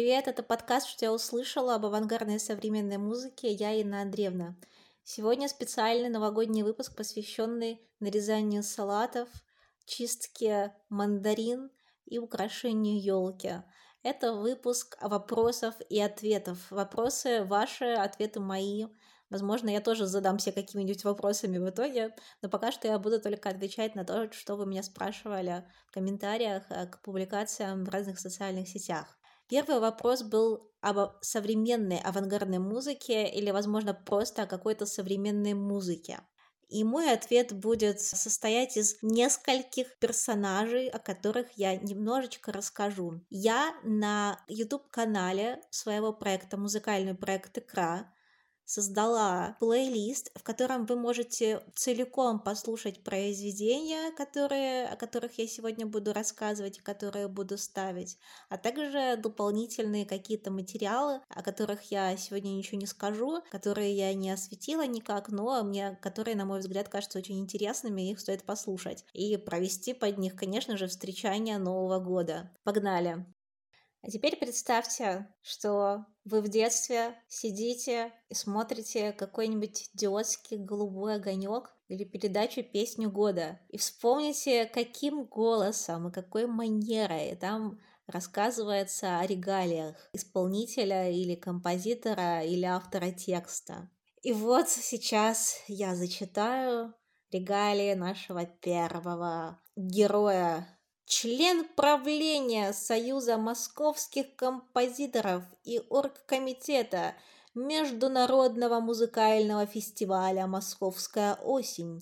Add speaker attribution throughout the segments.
Speaker 1: привет! Это подкаст «Что я услышала» об авангардной современной музыке. Я Инна Андреевна. Сегодня специальный новогодний выпуск, посвященный нарезанию салатов, чистке мандарин и украшению елки. Это выпуск вопросов и ответов. Вопросы ваши, ответы мои. Возможно, я тоже задамся какими-нибудь вопросами в итоге, но пока что я буду только отвечать на то, что вы меня спрашивали в комментариях э, к публикациям в разных социальных сетях. Первый вопрос был об современной авангардной музыке или, возможно, просто о какой-то современной музыке. И мой ответ будет состоять из нескольких персонажей, о которых я немножечко расскажу. Я на YouTube-канале своего проекта, музыкальный проект «Икра», создала плейлист, в котором вы можете целиком послушать произведения, которые, о которых я сегодня буду рассказывать и которые буду ставить, а также дополнительные какие-то материалы, о которых я сегодня ничего не скажу, которые я не осветила никак, но мне, которые, на мой взгляд, кажутся очень интересными, их стоит послушать и провести под них, конечно же, встречание Нового года. Погнали! А теперь представьте, что вы в детстве сидите и смотрите какой-нибудь идиотский голубой огонек или передачу «Песню года» и вспомните, каким голосом и какой манерой там рассказывается о регалиях исполнителя или композитора или автора текста. И вот сейчас я зачитаю регалии нашего первого героя член правления Союза московских композиторов и оргкомитета Международного музыкального фестиваля «Московская осень»,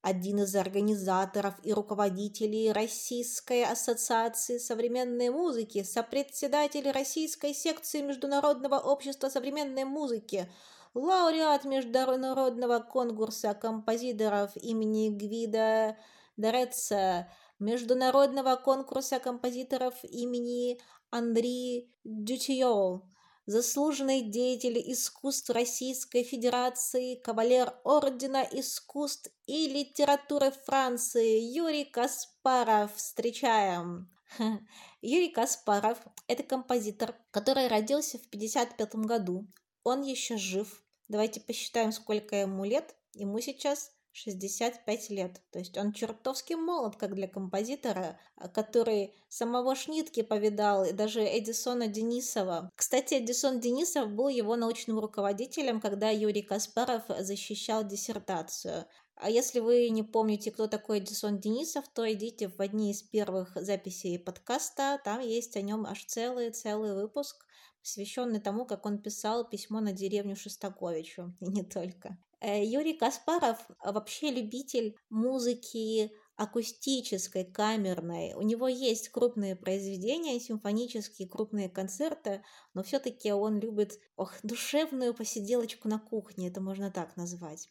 Speaker 1: один из организаторов и руководителей Российской ассоциации современной музыки, сопредседатель Российской секции Международного общества современной музыки, лауреат Международного конкурса композиторов имени Гвида Дореца, международного конкурса композиторов имени Андри Дютиол, заслуженный деятель искусств Российской Федерации, кавалер Ордена искусств и литературы Франции Юрий Каспаров. Встречаем! Юрий Каспаров – это композитор, который родился в 1955 году. Он еще жив. Давайте посчитаем, сколько ему лет. Ему сейчас 65 лет. То есть он чертовски молод, как для композитора, а, который самого Шнитки повидал, и даже Эдисона Денисова. Кстати, Эдисон Денисов был его научным руководителем, когда Юрий Каспаров защищал диссертацию. А если вы не помните, кто такой Эдисон Денисов, то идите в одни из первых записей подкаста. Там есть о нем аж целый-целый выпуск, посвященный тому, как он писал письмо на деревню Шостаковичу, и не только. Э, Юрий Каспаров вообще любитель музыки акустической, камерной. У него есть крупные произведения, симфонические крупные концерты, но все-таки он любит ох, душевную посиделочку на кухне, это можно так назвать.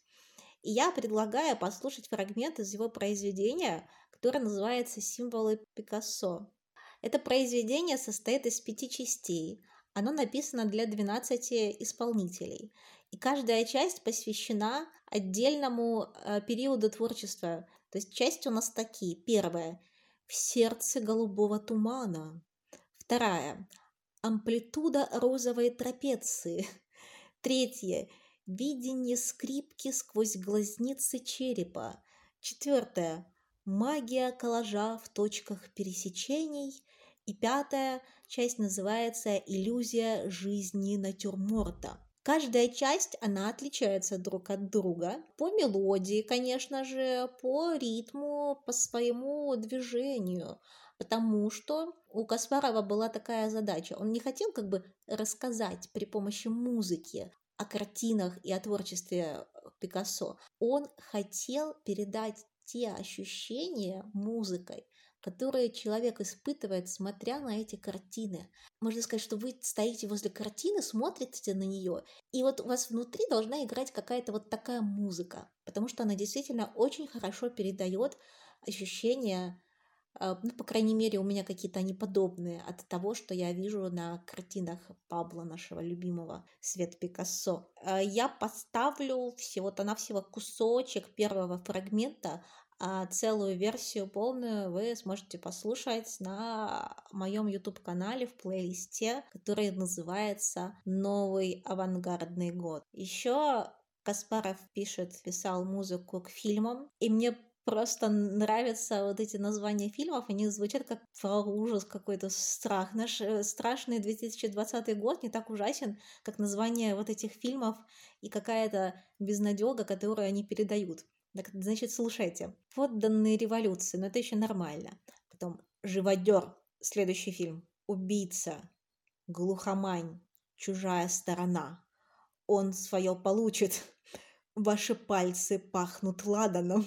Speaker 1: И я предлагаю послушать фрагмент из его произведения, которое называется «Символы Пикассо». Это произведение состоит из пяти частей. Оно написано для 12 исполнителей. И каждая часть посвящена отдельному э, периоду творчества. То есть части у нас такие. Первая – в сердце голубого тумана. Вторая – амплитуда розовой трапеции. Третье – видение скрипки сквозь глазницы черепа. Четвертое – магия коллажа в точках пересечений. И пятая часть называется «Иллюзия жизни натюрморта». Каждая часть, она отличается друг от друга. По мелодии, конечно же, по ритму, по своему движению. Потому что у Каспарова была такая задача. Он не хотел как бы рассказать при помощи музыки о картинах и о творчестве Пикассо. Он хотел передать те ощущения музыкой, которые человек испытывает, смотря на эти картины. Можно сказать, что вы стоите возле картины, смотрите на нее, и вот у вас внутри должна играть какая-то вот такая музыка, потому что она действительно очень хорошо передает ощущения а, ну, по крайней мере, у меня какие-то они подобные от того, что я вижу на картинах Пабло, нашего любимого, Свет Пикассо. А, я поставлю всего-то навсего кусочек первого фрагмента, А целую версию полную вы сможете послушать на моем YouTube-канале в плейлисте, который называется «Новый авангардный год». Еще Каспаров пишет, писал музыку к фильмам, и мне просто нравятся вот эти названия фильмов, они звучат как про ужас какой-то, страх. Наш э, страшный 2020 год не так ужасен, как название вот этих фильмов и какая-то безнадега, которую они передают. Так, значит, слушайте. Подданные революции, но это еще нормально. Потом «Живодер», следующий фильм. «Убийца», «Глухомань», «Чужая сторона». Он свое получит. Ваши пальцы пахнут ладаном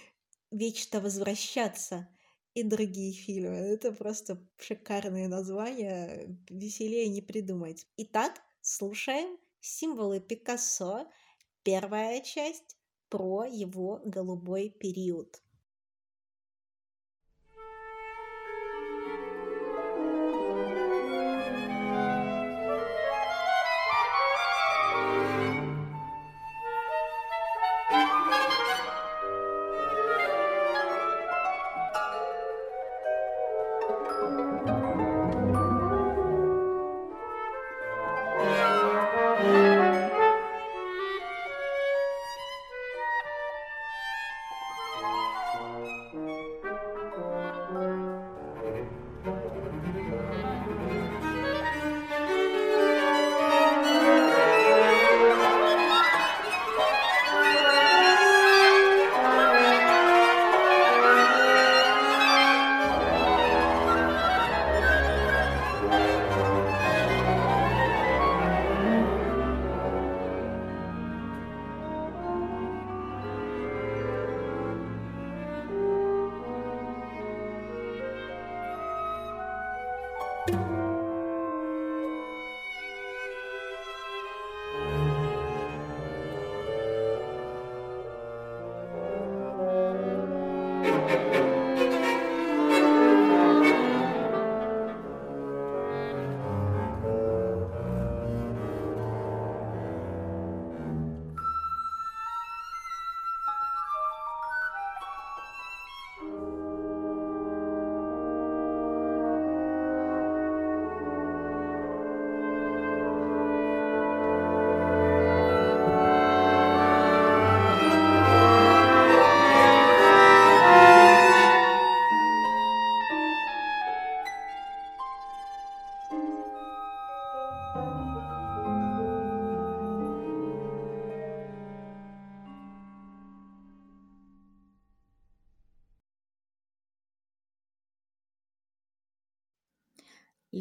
Speaker 1: вечно возвращаться и другие фильмы. Это просто шикарные названия, веселее не придумать. Итак, слушаем «Символы Пикассо», первая часть про его голубой период.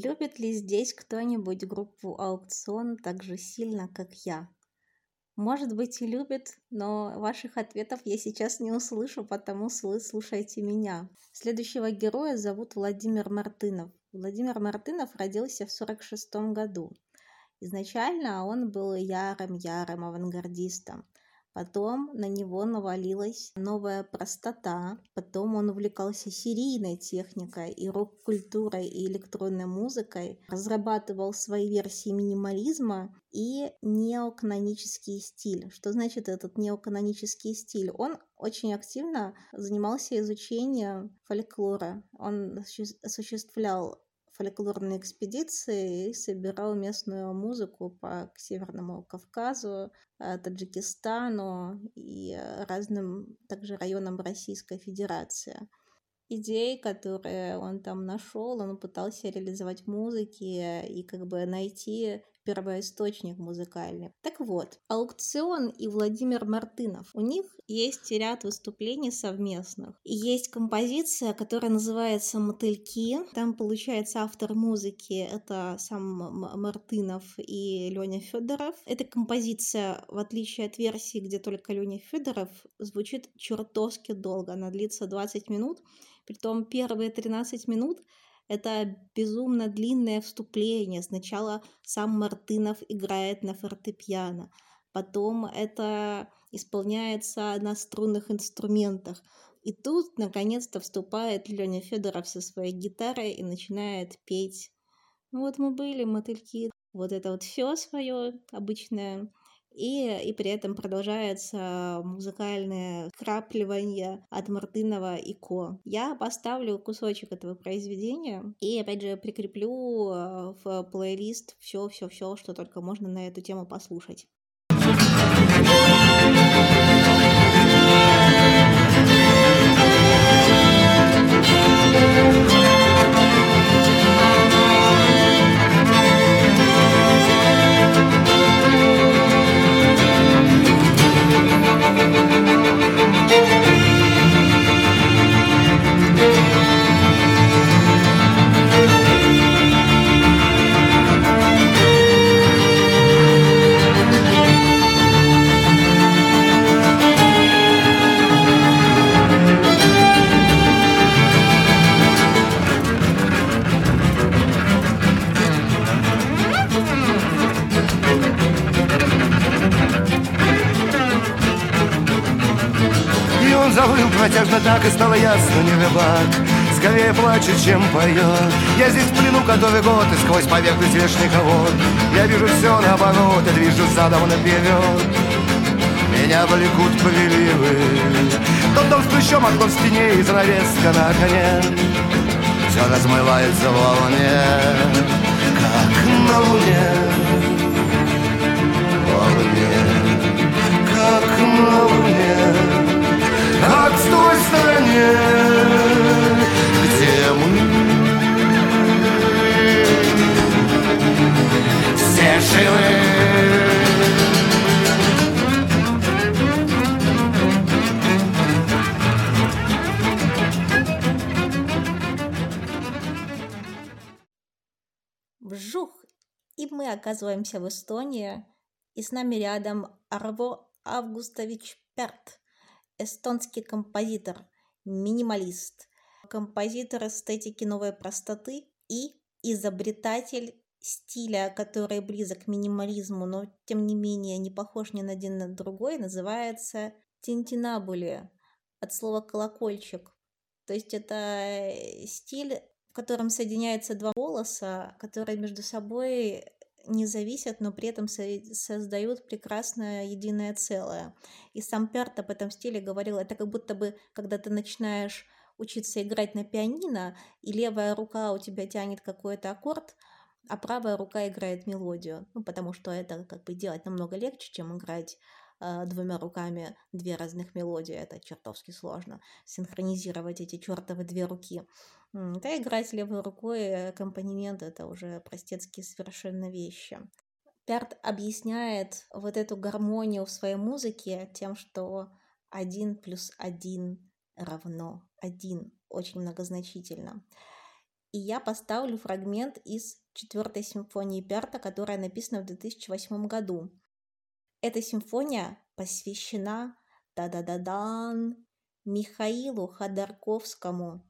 Speaker 1: Любит ли здесь кто-нибудь группу «Аукцион» так же сильно, как я? Может быть и любит, но ваших ответов я сейчас не услышу, потому вы слушайте меня. Следующего героя зовут Владимир Мартынов. Владимир Мартынов родился в 1946 году. Изначально он был ярым-ярым авангардистом – Потом на него навалилась новая простота. Потом он увлекался серийной техникой и рок-культурой и электронной музыкой, разрабатывал свои версии минимализма и неоканонический стиль. Что значит этот неоканонический стиль? Он очень активно занимался изучением фольклора. Он осуществлял фольклорные экспедиции и собирал местную музыку по Северному Кавказу, э, Таджикистану и э, разным также районам Российской Федерации. Идеи, которые он там нашел, он пытался реализовать в музыке и как бы найти первоисточник музыкальный. Так вот, Аукцион и Владимир Мартынов. У них есть ряд выступлений совместных. И есть композиция, которая называется «Мотыльки». Там, получается, автор музыки — это сам Мартынов и Леня Федоров. Эта композиция, в отличие от версии, где только Леня Федоров, звучит чертовски долго. Она длится 20 минут. Притом первые 13 минут это безумно длинное вступление. Сначала сам Мартынов играет на фортепиано, потом это исполняется на струнных инструментах. И тут, наконец-то, вступает Леня Федоров со своей гитарой и начинает петь. Вот мы были, мотыльки. Вот это вот все свое обычное и, и при этом продолжается музыкальное крапливание от Мартынова и Ко. Я поставлю кусочек этого произведения и, опять же, прикреплю э, в плейлист все-все-все, что только можно на эту тему послушать.
Speaker 2: Ясно, не рыбак Скорее плачет, чем поет Я здесь в плену который год И сквозь поверхность вешника вод. Я вижу все наоборот И движу задом наперед Меня влекут приливы Тот дом с плечом, окно в стене И занавеска на коне Все размывается в волне Как на луне. Волне Как на луне как в той стороне, где мы все живы.
Speaker 1: Вжух! И мы оказываемся в Эстонии, и с нами рядом Арво Августович Перт эстонский композитор, минималист, композитор эстетики новой простоты и изобретатель стиля, который близок к минимализму, но тем не менее не похож ни на один на другой, называется тинтинабули от слова колокольчик. То есть это э, стиль, в котором соединяются два голоса, которые между собой не зависят, но при этом создают прекрасное единое целое. И сам Перт об этом стиле говорил, это как будто бы, когда ты начинаешь учиться играть на пианино, и левая рука у тебя тянет какой-то аккорд, а правая рука играет мелодию. Ну, потому что это как бы делать намного легче, чем играть э, двумя руками две разных мелодии. Это чертовски сложно. Синхронизировать эти чертовы две руки. Да, играть левой рукой аккомпанемент – это уже простецкие совершенно вещи. Перт объясняет вот эту гармонию в своей музыке тем, что один плюс один равно один. Очень многозначительно. И я поставлю фрагмент из четвертой симфонии Перта, которая написана в 2008 году. Эта симфония посвящена да-да-да-дан Михаилу Ходорковскому,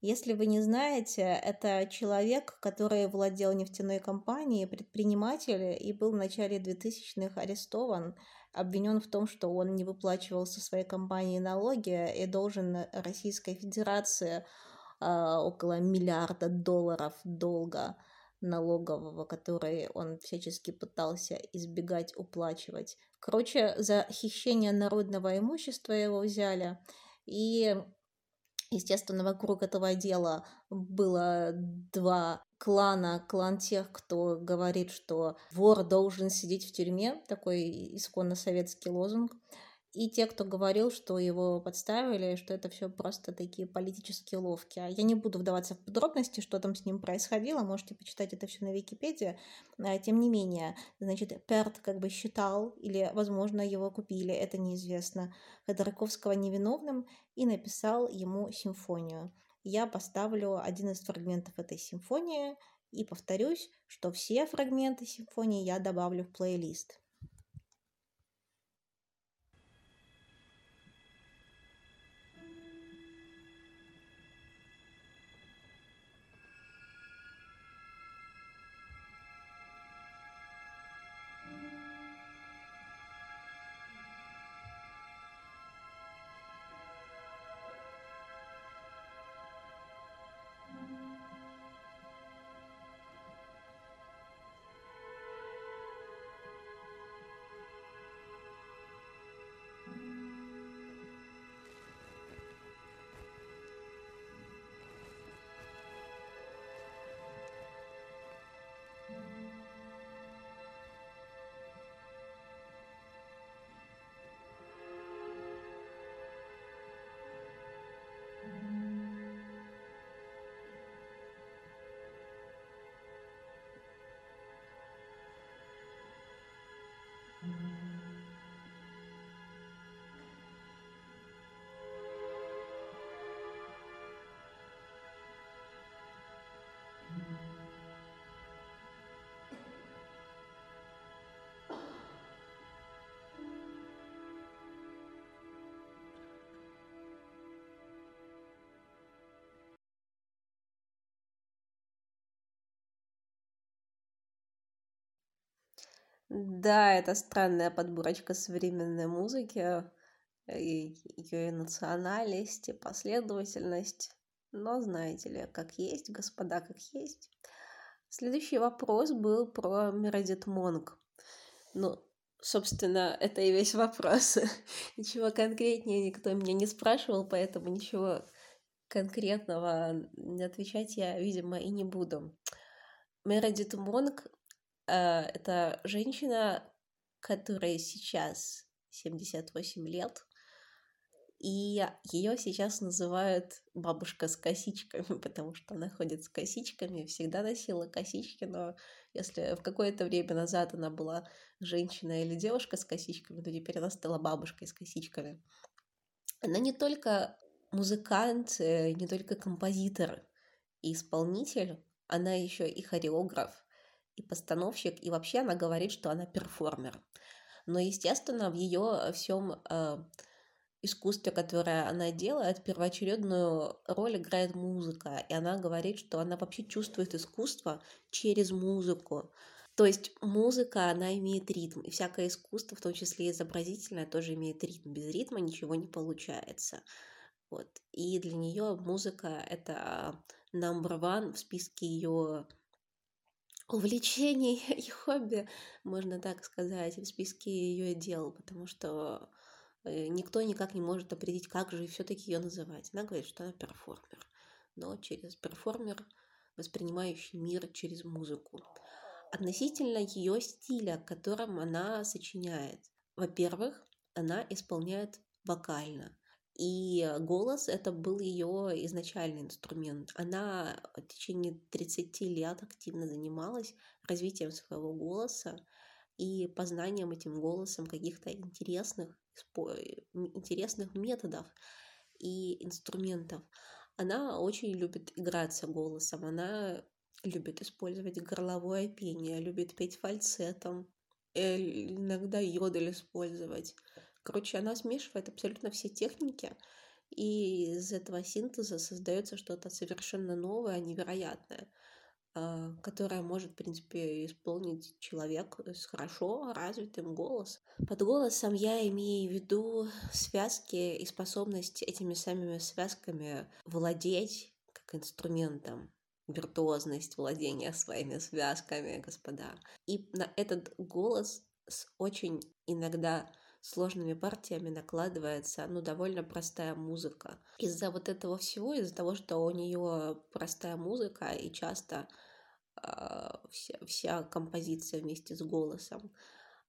Speaker 1: если вы не знаете, это человек, который владел нефтяной компанией, предприниматель и был в начале 2000-х арестован, обвинен в том, что он не выплачивал со своей компании налоги и должен Российской Федерации э, около миллиарда долларов долга налогового, который он всячески пытался избегать уплачивать. Короче, за хищение народного имущества его взяли, и Естественно, вокруг этого дела было два клана, клан тех, кто говорит, что вор должен сидеть в тюрьме, такой исконно советский лозунг, и те, кто говорил, что его подставили, что это все просто такие политические ловки. А я не буду вдаваться в подробности, что там с ним происходило, можете почитать это все на Википедии. А, тем не менее, значит, Перт как бы считал, или, возможно, его купили, это неизвестно, Ходорковского невиновным и написал ему симфонию. Я поставлю один из фрагментов этой симфонии и повторюсь, что все фрагменты симфонии я добавлю в плейлист. Да, это странная подборочка современной музыки, ее национальность, и последовательность. Но знаете ли, как есть, господа, как есть. Следующий вопрос был про Мередит Монг. Ну, собственно, это и весь вопрос. ничего конкретнее никто меня не спрашивал, поэтому ничего конкретного отвечать я, видимо, и не буду. Мередит Монг это женщина, которая сейчас 78 лет, и ее сейчас называют бабушка с косичками, потому что она ходит с косичками, всегда носила косички, но если в какое-то время назад она была женщина или девушка с косичками, то теперь она стала бабушкой с косичками. Она не только музыкант, э, не только композитор и исполнитель, она еще и хореограф, и постановщик, и вообще она говорит, что она перформер. Но, естественно, в ее всем э, искусстве, которое она делает, первоочередную роль играет музыка. И она говорит, что она вообще чувствует искусство через музыку. То есть музыка, она имеет ритм, и всякое искусство, в том числе изобразительное, тоже имеет ритм. Без ритма ничего не получается. Вот. И для нее музыка — это number one в списке ее увлечений и хобби, можно так сказать, в списке ее дел, потому что Э, никто никак не может определить, как же все-таки ее называть. Она говорит, что она перформер, но через перформер, воспринимающий мир через музыку. Относительно ее стиля, которым она сочиняет. Во-первых, она исполняет вокально. И голос это был ее изначальный инструмент. Она в течение 30 лет активно занималась развитием своего голоса и познанием этим голосом каких-то интересных интересных методов и инструментов. Она очень любит играться голосом, она любит использовать горловое пение, любит петь фальцетом, э, иногда йодель использовать. Короче, она смешивает абсолютно все техники, и из этого синтеза создается что-то совершенно новое, невероятное. А, которая может, в принципе, исполнить человек с хорошо развитым голосом. Под голосом я имею в виду связки и способность этими самыми связками владеть как инструментом виртуозность владения своими связками, господа. И на этот голос с очень иногда сложными партиями накладывается, ну, довольно простая музыка. Из-за вот этого всего, из-за того, что у нее простая музыка и часто а, вся, вся композиция вместе с голосом,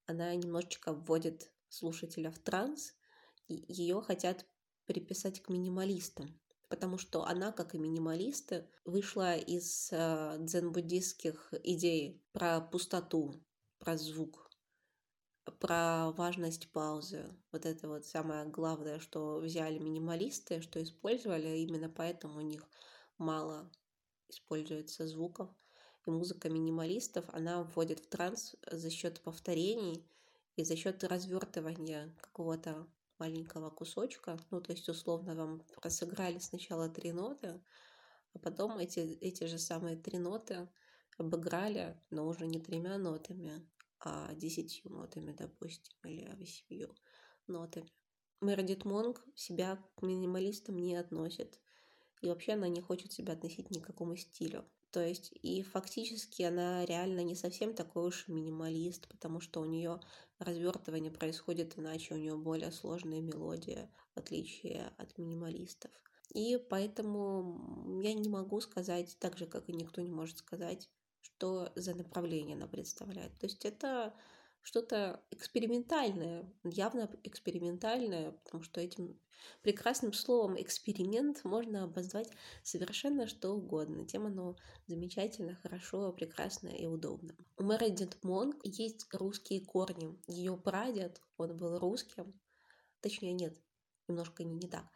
Speaker 1: она немножечко вводит слушателя в транс, и ее хотят приписать к минималистам, потому что она, как и минималисты, вышла из э, дзен-буддистских идей про пустоту, про звук, про важность паузы. Вот это вот самое главное, что взяли минималисты, что использовали, именно поэтому у них мало используется звуков. И музыка минималистов, она вводит в транс за счет повторений и за счет развертывания какого-то маленького кусочка. Ну, то есть, условно, вам сыграли сначала три ноты, а потом эти, эти же самые три ноты обыграли, но уже не тремя нотами, десятью нотами, допустим, или восемью нотами. Мередит Монг себя к минималистам не относит. И вообще она не хочет себя относить ни к какому стилю. То есть и фактически она реально не совсем такой уж минималист, потому что у нее развертывание происходит иначе, у нее более сложная мелодия, в отличие от минималистов. И поэтому я не могу сказать, так же, как и никто не может сказать, что за направление она представляет. То есть это что-то экспериментальное, явно экспериментальное, потому что этим прекрасным словом эксперимент можно обозвать совершенно что угодно. Тем оно замечательно, хорошо, прекрасно и удобно. У Мередит Монг есть русские корни. Ее прадед, он был русским, точнее нет, немножко не, не так.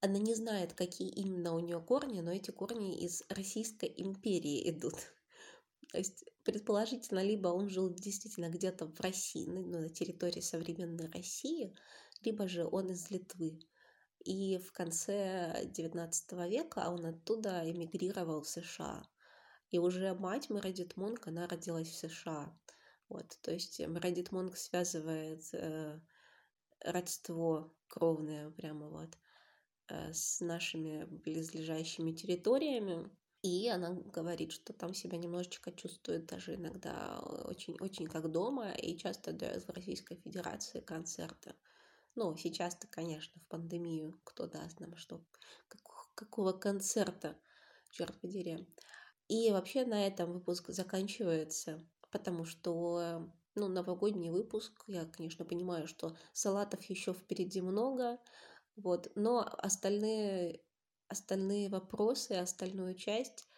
Speaker 1: Она не знает, какие именно у нее корни, но эти корни из Российской империи идут. То есть, предположительно, либо он жил действительно где-то в России, ну, на территории современной России, либо же он из Литвы. И в конце XIX века он оттуда эмигрировал в США. И уже мать Мередит Монк, она родилась в США. Вот, то есть Радит Монг связывает э, родство кровное прямо вот э, с нашими близлежащими территориями. И она говорит, что там себя немножечко чувствует даже иногда очень-очень как дома, и часто дает в Российской Федерации концерты. Ну, сейчас-то, конечно, в пандемию кто даст нам что, как, какого концерта, черт подери. И вообще на этом выпуск заканчивается, потому что ну, новогодний выпуск, я, конечно, понимаю, что салатов еще впереди много, вот, но остальные остальные вопросы, остальную часть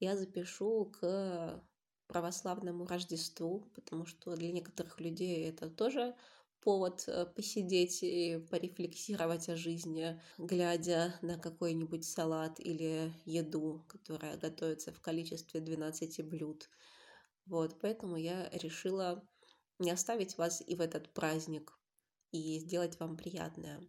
Speaker 1: я запишу к православному Рождеству, потому что для некоторых людей это тоже повод э, посидеть и порефлексировать о жизни, глядя на какой-нибудь салат или еду, которая готовится в количестве 12 блюд. Вот, поэтому я решила не оставить вас и в этот праздник, и сделать вам приятное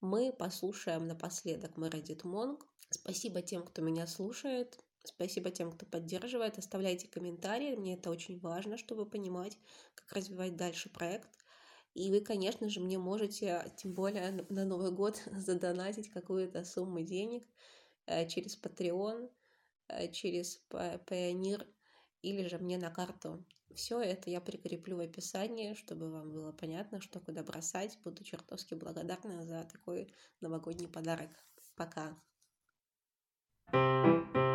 Speaker 1: мы послушаем напоследок Meredith Монг. Спасибо тем, кто меня слушает. Спасибо тем, кто поддерживает. Оставляйте комментарии. Мне это очень важно, чтобы понимать, как развивать дальше проект. И вы, конечно же, мне можете, тем более на Новый год, задонатить какую-то сумму денег э, через Patreon, э, через Payoneer или же мне на карту. Все это я прикреплю в описании, чтобы вам было понятно, что куда бросать. Буду чертовски благодарна за такой новогодний подарок. Пока. thank you